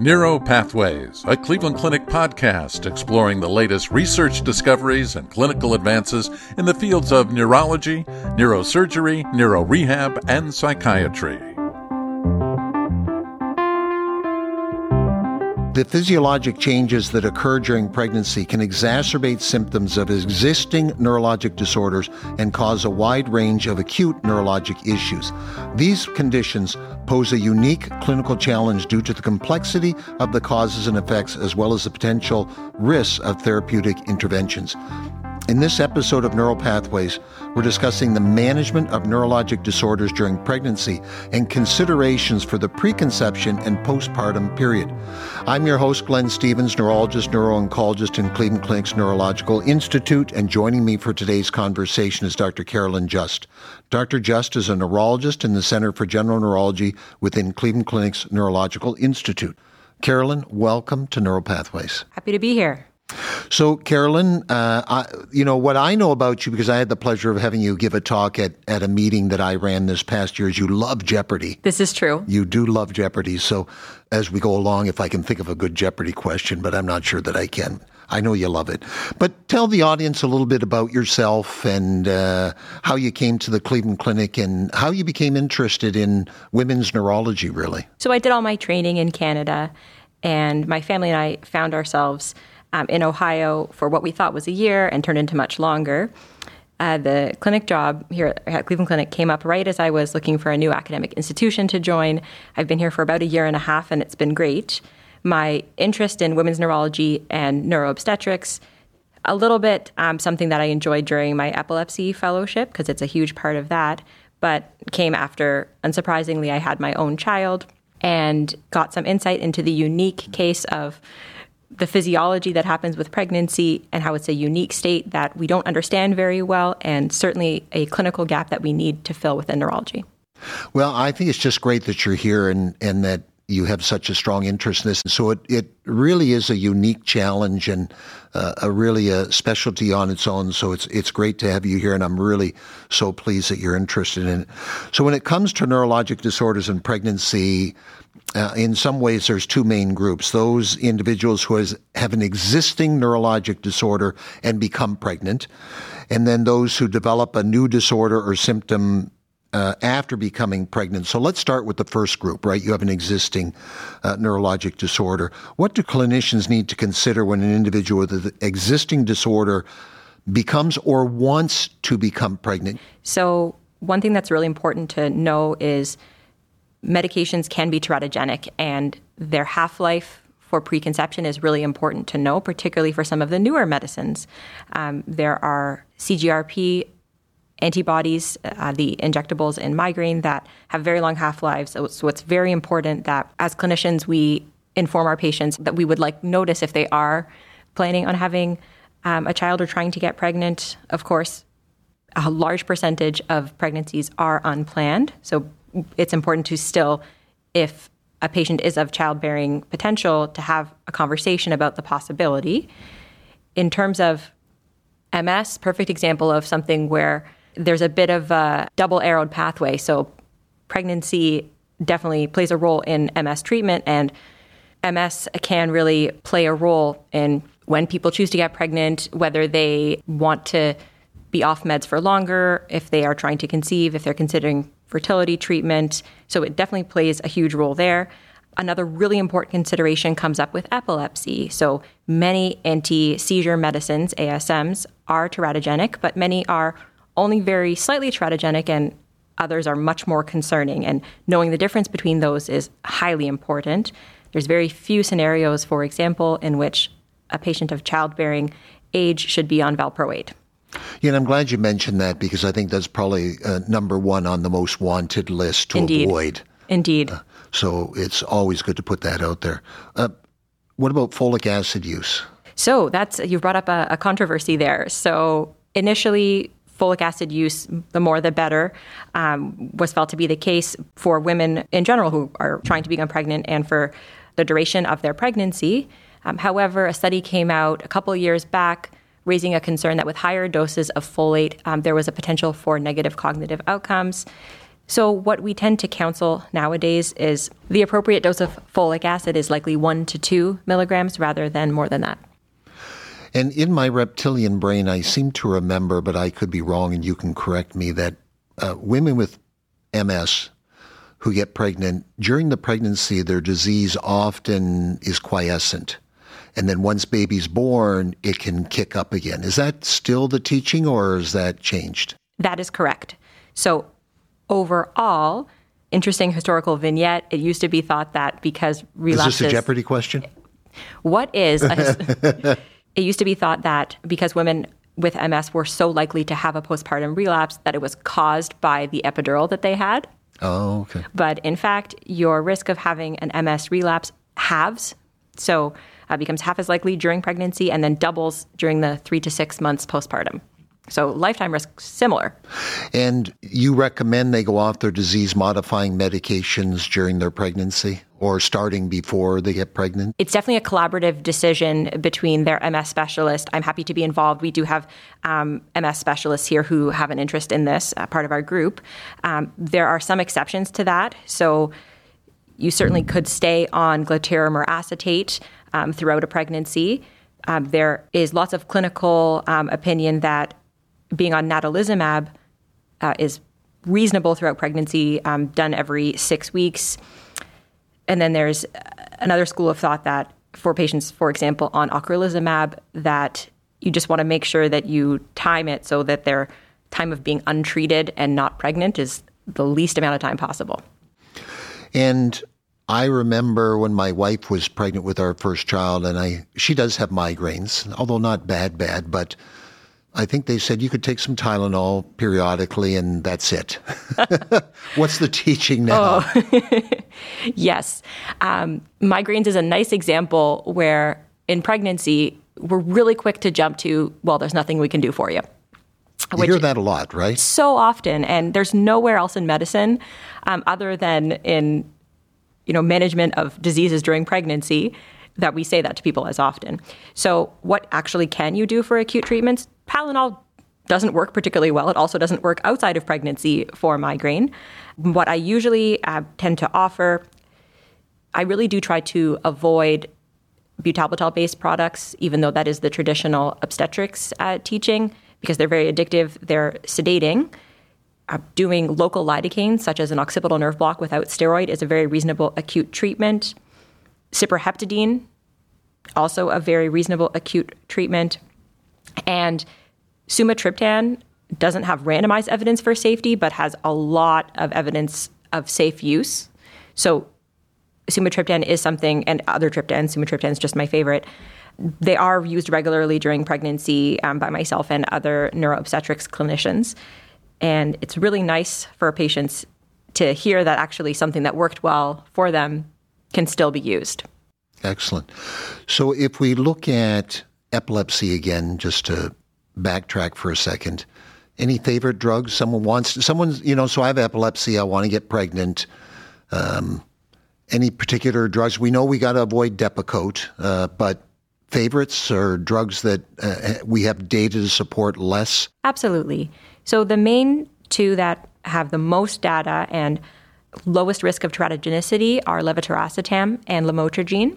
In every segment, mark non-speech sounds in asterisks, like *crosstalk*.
Neuro Pathways, a Cleveland Clinic podcast exploring the latest research discoveries and clinical advances in the fields of neurology, neurosurgery, neurorehab, and psychiatry. The physiologic changes that occur during pregnancy can exacerbate symptoms of existing neurologic disorders and cause a wide range of acute neurologic issues. These conditions pose a unique clinical challenge due to the complexity of the causes and effects as well as the potential risks of therapeutic interventions. In this episode of Neuro Pathways, we're discussing the management of neurologic disorders during pregnancy and considerations for the preconception and postpartum period. I'm your host, Glenn Stevens, neurologist, neuro-oncologist in Cleveland Clinic's Neurological Institute, and joining me for today's conversation is Dr. Carolyn Just. Dr. Just is a neurologist in the Center for General Neurology within Cleveland Clinic's Neurological Institute. Carolyn, welcome to Neuro Pathways. Happy to be here. So, Carolyn, uh, I, you know what I know about you because I had the pleasure of having you give a talk at, at a meeting that I ran this past year. Is you love Jeopardy. This is true. You do love Jeopardy. So, as we go along, if I can think of a good Jeopardy question, but I'm not sure that I can. I know you love it. But tell the audience a little bit about yourself and uh, how you came to the Cleveland Clinic and how you became interested in women's neurology, really. So, I did all my training in Canada, and my family and I found ourselves um, in Ohio for what we thought was a year and turned into much longer. Uh, the clinic job here at Cleveland Clinic came up right as I was looking for a new academic institution to join. I've been here for about a year and a half, and it's been great. My interest in women's neurology and neuroobstetrics, a little bit um, something that I enjoyed during my epilepsy fellowship because it's a huge part of that, but came after, unsurprisingly, I had my own child and got some insight into the unique case of the physiology that happens with pregnancy and how it's a unique state that we don't understand very well, and certainly a clinical gap that we need to fill within neurology. Well, I think it's just great that you're here and, and that you have such a strong interest in this. So it, it really is a unique challenge and uh, a really a specialty on its own. So it's it's great to have you here, and I'm really so pleased that you're interested in it. So when it comes to neurologic disorders in pregnancy, uh, in some ways, there's two main groups those individuals who has, have an existing neurologic disorder and become pregnant, and then those who develop a new disorder or symptom uh, after becoming pregnant. So let's start with the first group, right? You have an existing uh, neurologic disorder. What do clinicians need to consider when an individual with an existing disorder becomes or wants to become pregnant? So, one thing that's really important to know is medications can be teratogenic, and their half life for preconception is really important to know, particularly for some of the newer medicines. Um, there are CGRP antibodies, uh, the injectables in migraine, that have very long half lives. So, so it's very important that as clinicians, we inform our patients that we would like notice if they are planning on having um, a child or trying to get pregnant. Of course, a large percentage of pregnancies are unplanned. So it's important to still, if a patient is of childbearing potential, to have a conversation about the possibility. In terms of MS, perfect example of something where there's a bit of a double arrowed pathway. So pregnancy definitely plays a role in MS treatment, and MS can really play a role in when people choose to get pregnant, whether they want to be off meds for longer, if they are trying to conceive, if they're considering fertility treatment. So it definitely plays a huge role there. Another really important consideration comes up with epilepsy. So many anti seizure medicines, ASMs, are teratogenic, but many are only very slightly teratogenic and others are much more concerning. And knowing the difference between those is highly important. There's very few scenarios, for example, in which a patient of childbearing age should be on valproate. Yeah, and I'm glad you mentioned that because I think that's probably uh, number one on the most wanted list to Indeed. avoid. Indeed. Uh, so it's always good to put that out there. Uh, what about folic acid use? So that's you've brought up a, a controversy there. So initially, folic acid use, the more the better, um, was felt to be the case for women in general who are trying to become pregnant and for the duration of their pregnancy. Um, however, a study came out a couple years back raising a concern that with higher doses of folate, um, there was a potential for negative cognitive outcomes. So, what we tend to counsel nowadays is the appropriate dose of folic acid is likely one to two milligrams rather than more than that. And in my reptilian brain, I seem to remember, but I could be wrong and you can correct me, that uh, women with MS who get pregnant, during the pregnancy, their disease often is quiescent. And then once baby's born, it can kick up again. Is that still the teaching or is that changed? That is correct. So, overall, interesting historical vignette. It used to be thought that because relapses. Is this a Jeopardy question? What is a, *laughs* *laughs* it used to be thought that because women with MS were so likely to have a postpartum relapse that it was caused by the epidural that they had. Oh, okay. But in fact, your risk of having an MS relapse halves. So uh, becomes half as likely during pregnancy and then doubles during the three to six months postpartum. So lifetime risk similar. And you recommend they go off their disease modifying medications during their pregnancy or starting before they get pregnant? It's definitely a collaborative decision between their MS specialist. I'm happy to be involved. We do have um, MS specialists here who have an interest in this, uh, part of our group. Um, there are some exceptions to that. So you certainly could stay on glatiramer or acetate um, throughout a pregnancy. Um, there is lots of clinical um, opinion that being on natalizumab uh, is reasonable throughout pregnancy, um, done every six weeks. And then there's another school of thought that for patients, for example, on ocrelizumab, that you just want to make sure that you time it so that their time of being untreated and not pregnant is the least amount of time possible. And I remember when my wife was pregnant with our first child, and I she does have migraines, although not bad, bad, but I think they said you could take some Tylenol periodically, and that's it. *laughs* What's the teaching now? Oh. *laughs* yes, um, migraines is a nice example where in pregnancy we're really quick to jump to, well, there's nothing we can do for you. You hear that a lot, right? So often, and there's nowhere else in medicine um, other than in you know, management of diseases during pregnancy that we say that to people as often. So, what actually can you do for acute treatments? Tylenol doesn't work particularly well. It also doesn't work outside of pregnancy for migraine. What I usually uh, tend to offer, I really do try to avoid butalbital based products, even though that is the traditional obstetrics uh, teaching, because they're very addictive, they're sedating. Uh, doing local lidocaine, such as an occipital nerve block without steroid, is a very reasonable acute treatment. Cyproheptadine, also a very reasonable acute treatment. And sumatriptan doesn't have randomized evidence for safety, but has a lot of evidence of safe use. So sumatriptan is something, and other triptans, sumatriptan is just my favorite. They are used regularly during pregnancy um, by myself and other neuroobstetrics clinicians. And it's really nice for patients to hear that actually something that worked well for them can still be used. Excellent. So if we look at epilepsy again, just to backtrack for a second, any favorite drugs someone wants? Someone's, you know, so I have epilepsy, I want to get pregnant. Um, any particular drugs? We know we got to avoid Depakote, uh, but favorites or drugs that uh, we have data to support less? Absolutely. So the main two that have the most data and lowest risk of teratogenicity are levetiracetam and lamotrigine.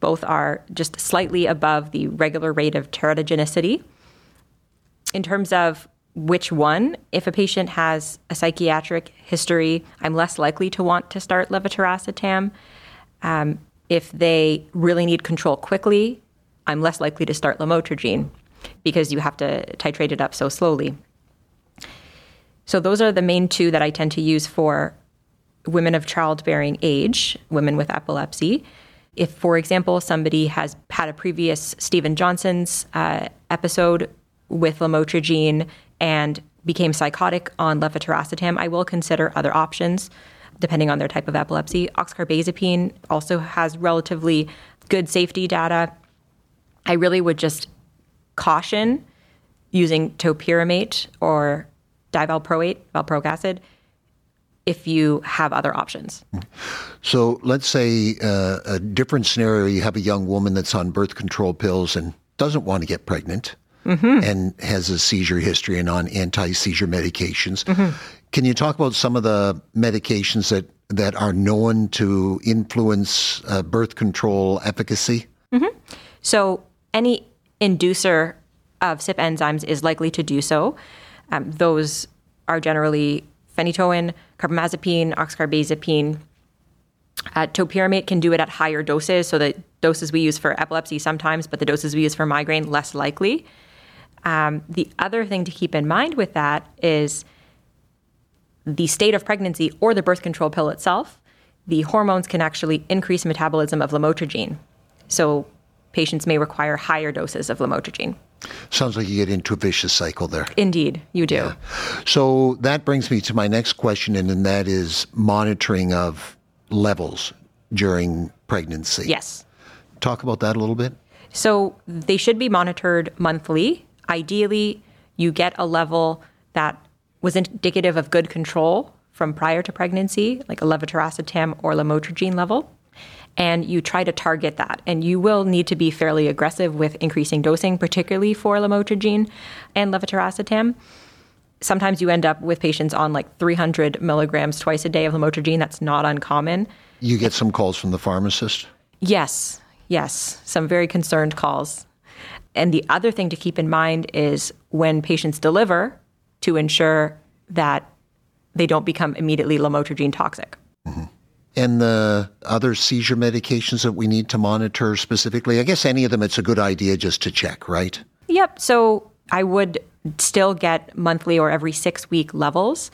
Both are just slightly above the regular rate of teratogenicity. In terms of which one, if a patient has a psychiatric history, I'm less likely to want to start levetiracetam. Um, if they really need control quickly, I'm less likely to start lamotrigine because you have to titrate it up so slowly. So those are the main two that I tend to use for women of childbearing age, women with epilepsy. If, for example, somebody has had a previous Steven Johnson's uh, episode with lamotrigine and became psychotic on levetiracetam, I will consider other options depending on their type of epilepsy. Oxcarbazepine also has relatively good safety data. I really would just caution using topiramate or divalproate, valproic acid, if you have other options. So let's say uh, a different scenario you have a young woman that's on birth control pills and doesn't want to get pregnant. and has a seizure history and on anti seizure medications. Can you talk about some of the medications that, that are known to influence uh, birth control efficacy? So any inducer of CYP enzymes is likely to do so. Um, those are generally phenytoin, carbamazepine, oxcarbazepine. Uh, topiramate can do it at higher doses, so the doses we use for epilepsy sometimes, but the doses we use for migraine less likely. Um, the other thing to keep in mind with that is the state of pregnancy or the birth control pill itself. The hormones can actually increase metabolism of lamotrigine. So patients may require higher doses of lamotrigine. Sounds like you get into a vicious cycle there. Indeed, you do. So that brings me to my next question, and, and that is monitoring of levels during pregnancy. Yes. Talk about that a little bit. So they should be monitored monthly. Ideally, you get a level that was indicative of good control from prior to pregnancy, like a levetiracetam or lamotrigine level. And you try to target that. And you will need to be fairly aggressive with increasing dosing, particularly for lamotrigine and levetiracetam. Sometimes you end up with patients on like 300 milligrams twice a day of lamotrigine. That's not uncommon. You get some calls from the pharmacist. Yes, yes, some very concerned calls. And the other thing to keep in mind is when patients deliver to ensure that they don't become immediately lamotrigine toxic. Mm-hmm. And the other seizure medications that we need to monitor specifically, I guess any of them, it's a good idea just to check, right? Yep. So I would still get monthly or every six week levels.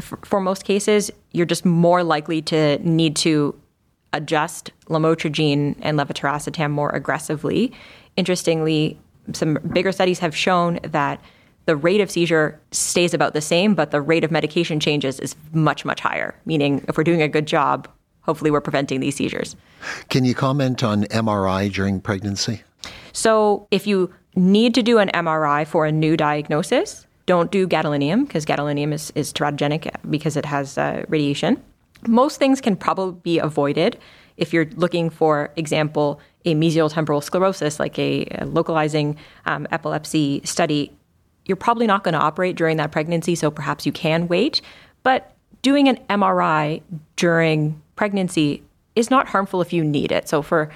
For, most cases, you're just more likely to need to adjust lamotrigine and levetiracetam more aggressively. Interestingly, some bigger studies have shown that the rate of seizure stays about the same, but the rate of medication changes is much, much higher. Meaning, if we're doing a good job, hopefully we're preventing these seizures. Can you comment on MRI during pregnancy? So, if you need to do an MRI for a new diagnosis, don't do gadolinium because gadolinium is, is teratogenic because it has uh, radiation. Most things can probably be avoided if you're looking for example a mesial temporal sclerosis like a, a localizing um, epilepsy study you're probably not going to operate during that pregnancy so perhaps you can wait but doing an mri during pregnancy is not harmful if you need it so for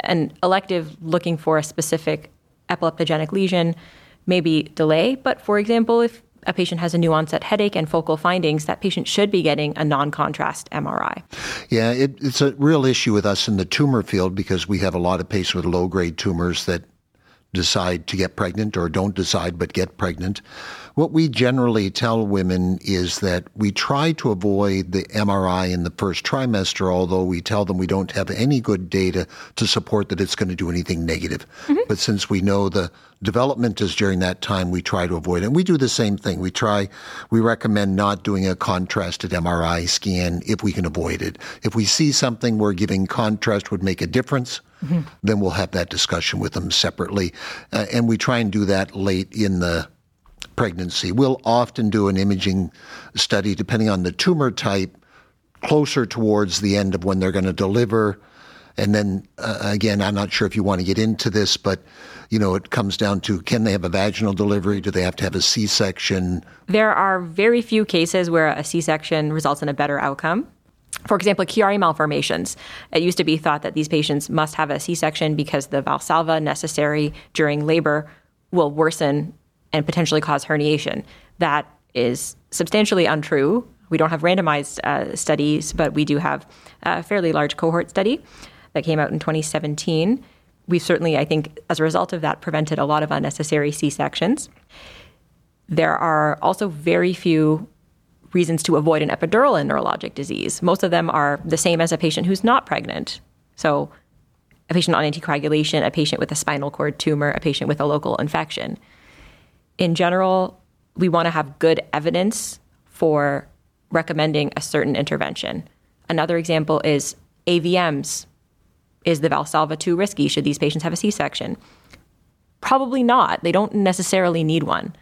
an elective looking for a specific epileptogenic lesion maybe delay but for example if a patient has a new onset headache and focal findings, that patient should be getting a non contrast MRI. Yeah, it, it's a real issue with us in the tumor field because we have a lot of patients with low grade tumors that decide to get pregnant or don't decide but get pregnant. What we generally tell women is that we try to avoid the MRI in the first trimester, although we tell them we don't have any good data to support that it's going to do anything negative. Mm-hmm. But since we know the development is during that time, we try to avoid it. And we do the same thing. We try, we recommend not doing a contrasted MRI scan if we can avoid it. If we see something where giving contrast would make a difference, mm-hmm. then we'll have that discussion with them separately. Uh, and we try and do that late in the pregnancy. We'll often do an imaging study depending on the tumor type closer towards the end of when they're going to deliver. And then uh, again, I'm not sure if you want to get into this, but you know, it comes down to can they have a vaginal delivery? Do they have to have a C-section? There are very few cases where a C-section results in a better outcome. For example, Chiari malformations. It used to be thought that these patients must have a C-section because the valsalva necessary during labor will worsen and potentially cause herniation. That is substantially untrue. We don't have randomized uh, studies, but we do have a fairly large cohort study that came out in 2017. We've certainly, I think, as a result of that, prevented a lot of unnecessary C sections. There are also very few reasons to avoid an epidural in neurologic disease. Most of them are the same as a patient who's not pregnant. So, a patient on anticoagulation, a patient with a spinal cord tumor, a patient with a local infection in general, we want to have good evidence for recommending a certain intervention. Another example is AVMs. Is the Valsalva too risky? Should these patients have a C section? Probably not. They don't necessarily need one.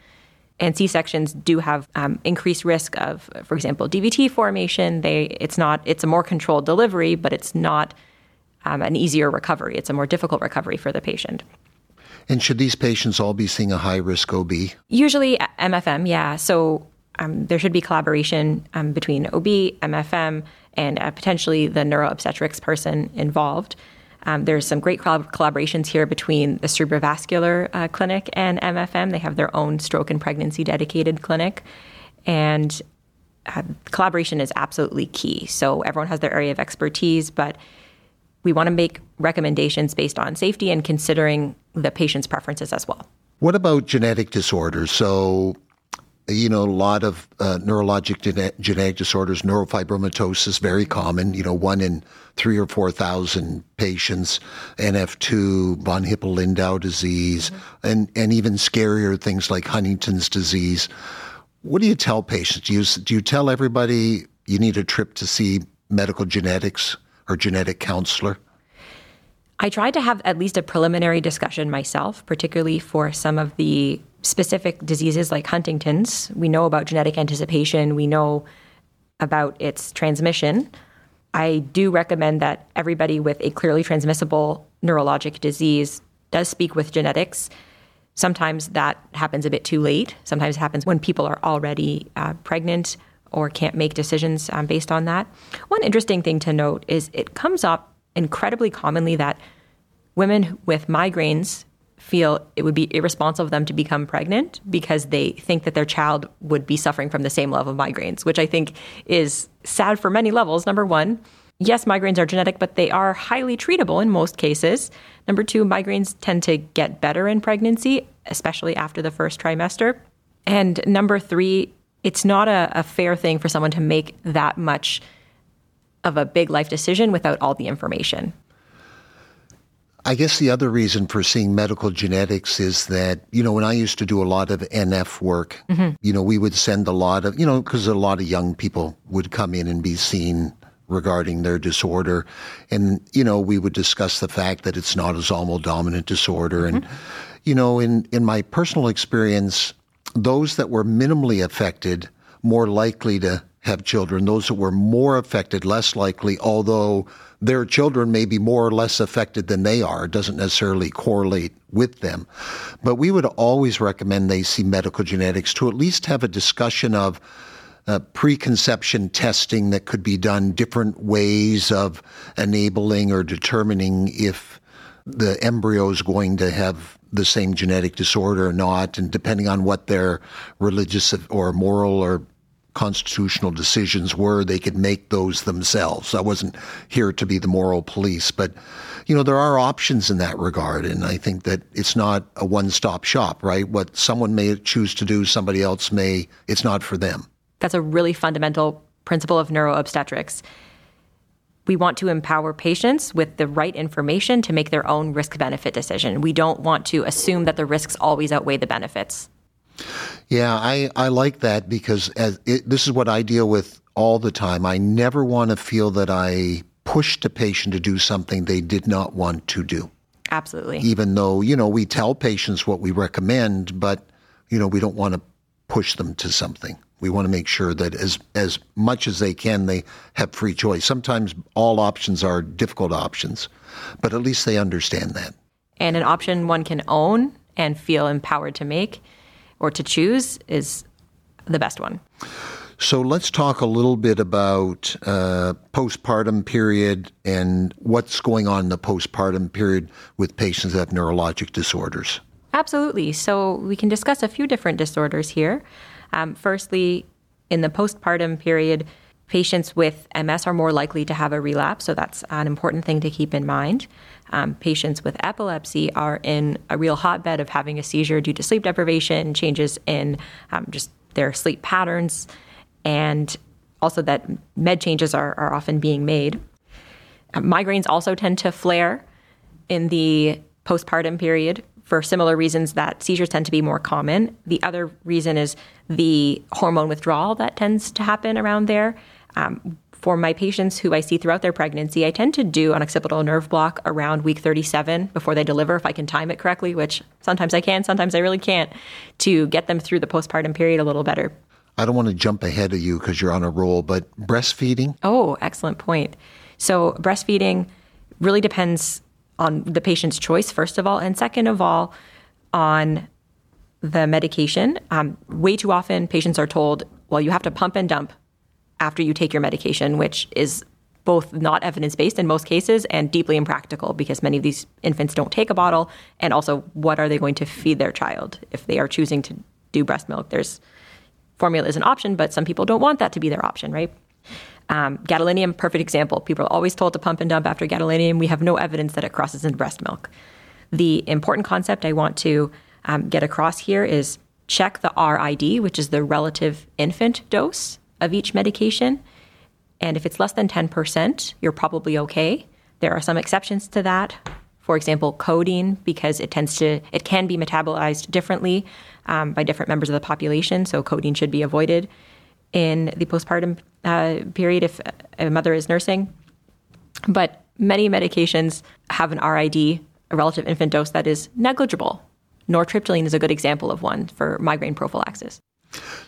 And C sections do have um, increased risk of, for example, DVT formation. They, it's not, it's a more controlled delivery, but it's not um, an easier recovery. It's a more difficult recovery for the patient. And should these patients all be seeing a high risk OB? Usually MFM, yeah. So um, there should be collaboration um, between OB, MFM, and uh, potentially the neuroobstetrics person involved. Um, there's some great collaborations here between the cerebrovascular uh, clinic and MFM. They have their own stroke and pregnancy dedicated clinic. And uh, collaboration is absolutely key. So everyone has their area of expertise, but we want to make recommendations based on safety and considering the patient's preferences as well. What about genetic disorders? So, you know, a lot of uh, neurologic genetic disorders, neurofibromatosis, very common. You know, one in three or four thousand patients, NF2, von Hippel-Lindau disease, mm-hmm. and and even scarier things like Huntington's disease. What do you tell patients? Do you, do you tell everybody you need a trip to see medical genetics or genetic counselor? I tried to have at least a preliminary discussion myself, particularly for some of the specific diseases like Huntington's. We know about genetic anticipation, we know about its transmission. I do recommend that everybody with a clearly transmissible neurologic disease does speak with genetics Sometimes that happens a bit too late. Sometimes it happens when people are already uh, pregnant or can't make decisions um, based on that. One interesting thing to note is it comes up incredibly commonly that women with migraines feel it would be irresponsible of them to become pregnant because they think that their child would be suffering from the same level of migraines, which I think is sad for many levels. Number one, yes, migraines are genetic, but they are highly treatable in most cases. Number two, migraines tend to get better in pregnancy, especially after the first trimester. And number three, it's not a, a fair thing for someone to make that much of a big life decision without all the information. I guess the other reason for seeing medical genetics is that, you know, when I used to do a lot of NF work, mm-hmm. you know, we would send a lot of, you know, because a lot of young people would come in and be seen regarding their disorder. And, you know, we would discuss the fact that it's not as autosomal dominant disorder. Mm-hmm. And, you know, in, in my personal experience, those that were minimally affected more likely to have children. Those that were more affected, less likely, although their children may be more or less affected than they are. It doesn't necessarily correlate with them. But we would always recommend they see medical genetics to at least have a discussion of uh, preconception testing that could be done, different ways of enabling or determining if the embryo is going to have the same genetic disorder or not, and depending on what their religious or moral or constitutional decisions were, they could make those themselves. I wasn't here to be the moral police, but you know, there are options in that regard. And I think that it's not a one stop shop, right? What someone may choose to do, somebody else may, it's not for them. That's a really fundamental principle of neuroobstetrics. We want to empower patients with the right information to make their own risk benefit decision. We don't want to assume that the risks always outweigh the benefits. Yeah, I, I like that because as it, this is what I deal with all the time. I never want to feel that I pushed a patient to do something they did not want to do. Absolutely. Even though, you know, we tell patients what we recommend, but, you know, we don't want to push them to something. We want to make sure that as as much as they can, they have free choice. Sometimes all options are difficult options, but at least they understand that. And an option one can own and feel empowered to make or to choose is the best one. So let's talk a little bit about uh, postpartum period and what's going on in the postpartum period with patients that have neurologic disorders. Absolutely. So we can discuss a few different disorders here. Um, firstly, in the postpartum period, patients with MS are more likely to have a relapse, so that's an important thing to keep in mind. Um, patients with epilepsy are in a real hotbed of having a seizure due to sleep deprivation, changes in um, just their sleep patterns, and also that med changes are, are often being made. Uh, migraines also tend to flare in the postpartum period for similar reasons that seizures tend to be more common. The other reason is the hormone withdrawal that tends to happen around there. Um, for my patients who I see throughout their pregnancy, I tend to do an occipital nerve block around week 37 before they deliver, if I can time it correctly, which sometimes I can, sometimes I really can't, to get them through the postpartum period a little better. I don't want to jump ahead of you because you're on a roll, but breastfeeding? Oh, excellent point. So, breastfeeding really depends on the patient's choice, first of all. And second of all, on the medication. Um, way too often, patients are told, well, you have to pump and dump after you take your medication, which is both not evidence based in most cases and deeply impractical because many of these infants don't take a bottle. And also, what are they going to feed their child if they are choosing to do breast milk? There's formula is an option, but some people don't want that to be their option, right? Um, gadolinium, perfect example. People are always told to pump and dump after gadolinium. We have no evidence that it crosses into breast milk. The important concept I want to um, get across here is check the RID, which is the relative infant dose of each medication. And if it's less than 10%, you're probably okay. There are some exceptions to that. For example, codeine, because it tends to, it can be metabolized differently um, by different members of the population. So codeine should be avoided in the postpartum uh, period if a mother is nursing. But many medications have an RID, a relative infant dose, that is negligible. Nortriptyline is a good example of one for migraine prophylaxis.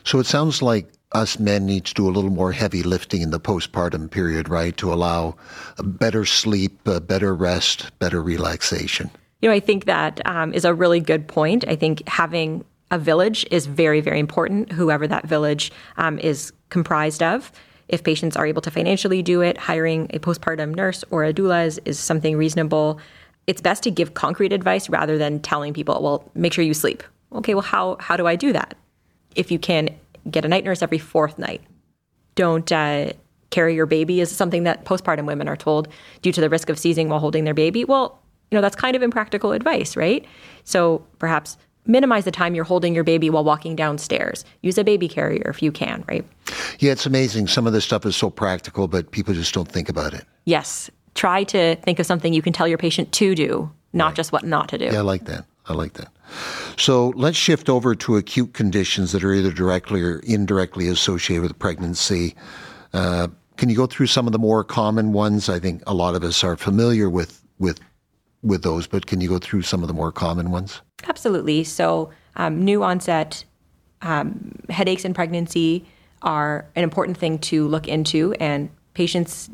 So it sounds like us men need to do a little more heavy lifting in the postpartum period, right, to allow better sleep, better rest, better relaxation. You know, I think that um, is a really good point. I think having a village is very, very important, whoever that village um, is comprised of. If patients are able to financially do it, hiring a postpartum nurse or a doula is, is something reasonable. It's best to give concrete advice rather than telling people, well, make sure you sleep. Okay, well, how, how do I do that? If you can get a night nurse every fourth night, don't uh, carry your baby is something that postpartum women are told due to the risk of seizing while holding their baby. Well, you know, that's kind of impractical advice, right? So perhaps minimize the time you're holding your baby while walking downstairs. Use a baby carrier if you can, right? Yeah, it's amazing. Some of this stuff is so practical, but people just don't think about it. Yes. Try to think of something you can tell your patient to do, not right. just what not to do. Yeah, I like that. I like that. So let's shift over to acute conditions that are either directly or indirectly associated with pregnancy. Uh, can you go through some of the more common ones? I think a lot of us are familiar with with with those, but can you go through some of the more common ones? Absolutely. So, um, new onset um, headaches in pregnancy are an important thing to look into, and patients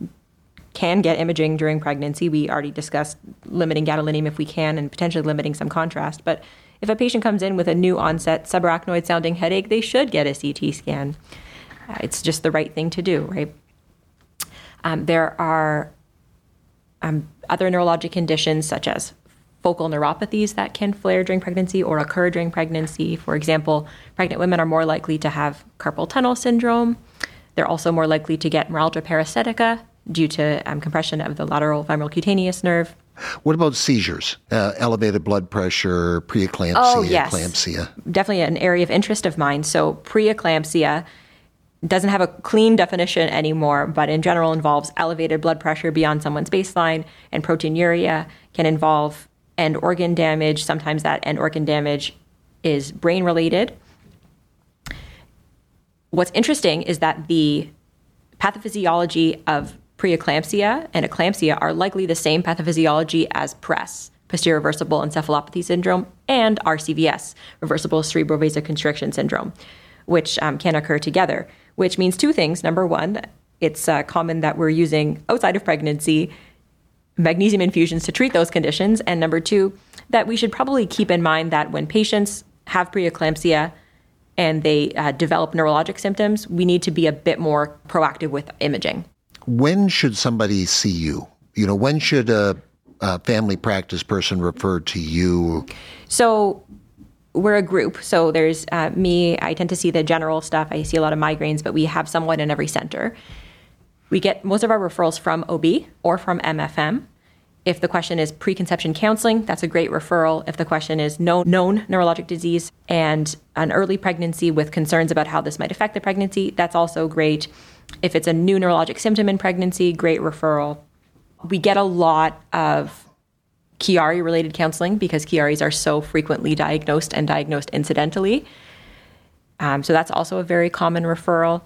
can get imaging during pregnancy. We already discussed limiting gadolinium if we can and potentially limiting some contrast. But if a patient comes in with a new onset subarachnoid sounding headache, they should get a CT scan. Uh, it's just the right thing to do, right? Um, there are um, other neurologic conditions such as focal neuropathies that can flare during pregnancy or occur during pregnancy. For example, pregnant women are more likely to have carpal tunnel syndrome. They're also more likely to get meralgia paresthetica due to um, compression of the lateral femoral cutaneous nerve. What about seizures? Uh, elevated blood pressure, preeclampsia, oh, yes. eclampsia? Definitely an area of interest of mine. So, preeclampsia doesn't have a clean definition anymore, but in general involves elevated blood pressure beyond someone's baseline, and proteinuria can involve end organ damage. Sometimes that end organ damage is brain related. What's interesting is that the pathophysiology of preeclampsia and eclampsia are likely the same pathophysiology as PRES, posterior reversible encephalopathy syndrome, and RCVS, reversible cerebral vasoconstriction syndrome, which um, can occur together which means two things. Number one, it's uh, common that we're using outside of pregnancy magnesium infusions to treat those conditions. And number two, that we should probably keep in mind that when patients have preeclampsia and they uh, develop neurologic symptoms, we need to be a bit more proactive with imaging. When should somebody see you? You know, when should a, a family practice person refer to you? So, we're a group. So there's uh, me. I tend to see the general stuff. I see a lot of migraines, but we have someone in every center. We get most of our referrals from OB or from MFM. If the question is preconception counseling, that's a great referral. If the question is no known neurologic disease and an early pregnancy with concerns about how this might affect the pregnancy, that's also great. If it's a new neurologic symptom in pregnancy, great referral. We get a lot of Chiari related counseling because Chiaris are so frequently diagnosed and diagnosed incidentally. Um, so that's also a very common referral.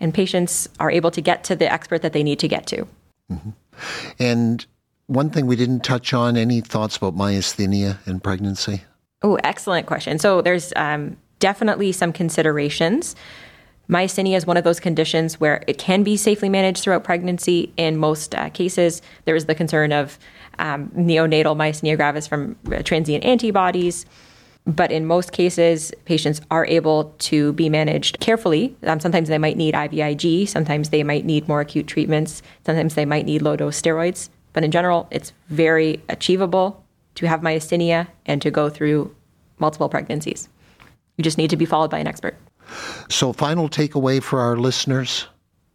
And patients are able to get to the expert that they need to get to. Mm-hmm. And one thing we didn't touch on any thoughts about myasthenia in pregnancy? Oh, excellent question. So there's um, definitely some considerations. Myasthenia is one of those conditions where it can be safely managed throughout pregnancy. In most uh, cases, there is the concern of um, neonatal myasthenia gravis from uh, transient antibodies. But in most cases, patients are able to be managed carefully. Um, sometimes they might need IVIG, sometimes they might need more acute treatments, sometimes they might need low dose steroids. But in general, it's very achievable to have myasthenia and to go through multiple pregnancies. You just need to be followed by an expert. So, final takeaway for our listeners?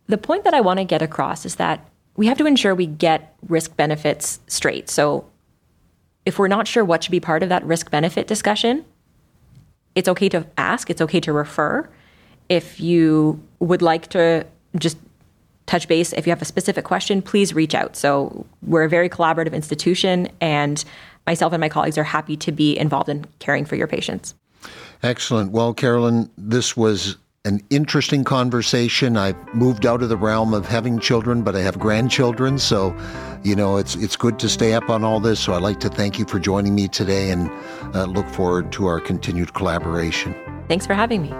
The point that I want to get across is that we have to ensure we get risk benefits straight. So, if we're not sure what should be part of that risk benefit discussion, it's okay to ask, it's okay to refer. If you would like to just touch base, if you have a specific question, please reach out. So, we're a very collaborative institution, and myself and my colleagues are happy to be involved in caring for your patients. Excellent. Well, Carolyn, this was an interesting conversation. I've moved out of the realm of having children, but I have grandchildren, so you know it's it's good to stay up on all this. So I'd like to thank you for joining me today, and uh, look forward to our continued collaboration. Thanks for having me.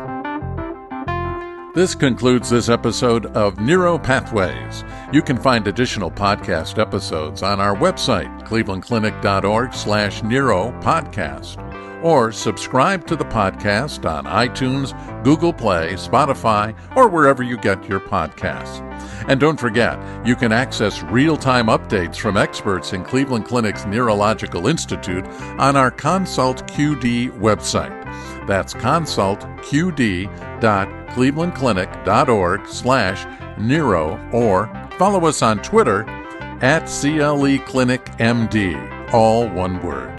This concludes this episode of Neuro Pathways. You can find additional podcast episodes on our website, clevelandclinic.org slash neuro podcast or subscribe to the podcast on iTunes, Google Play, Spotify, or wherever you get your podcasts. And don't forget, you can access real time updates from experts in Cleveland Clinic's Neurological Institute on our Consult QD website. That's consultqd.clevelandclinic.org slash neuro or follow us on Twitter at CLE Clinic MD, all one word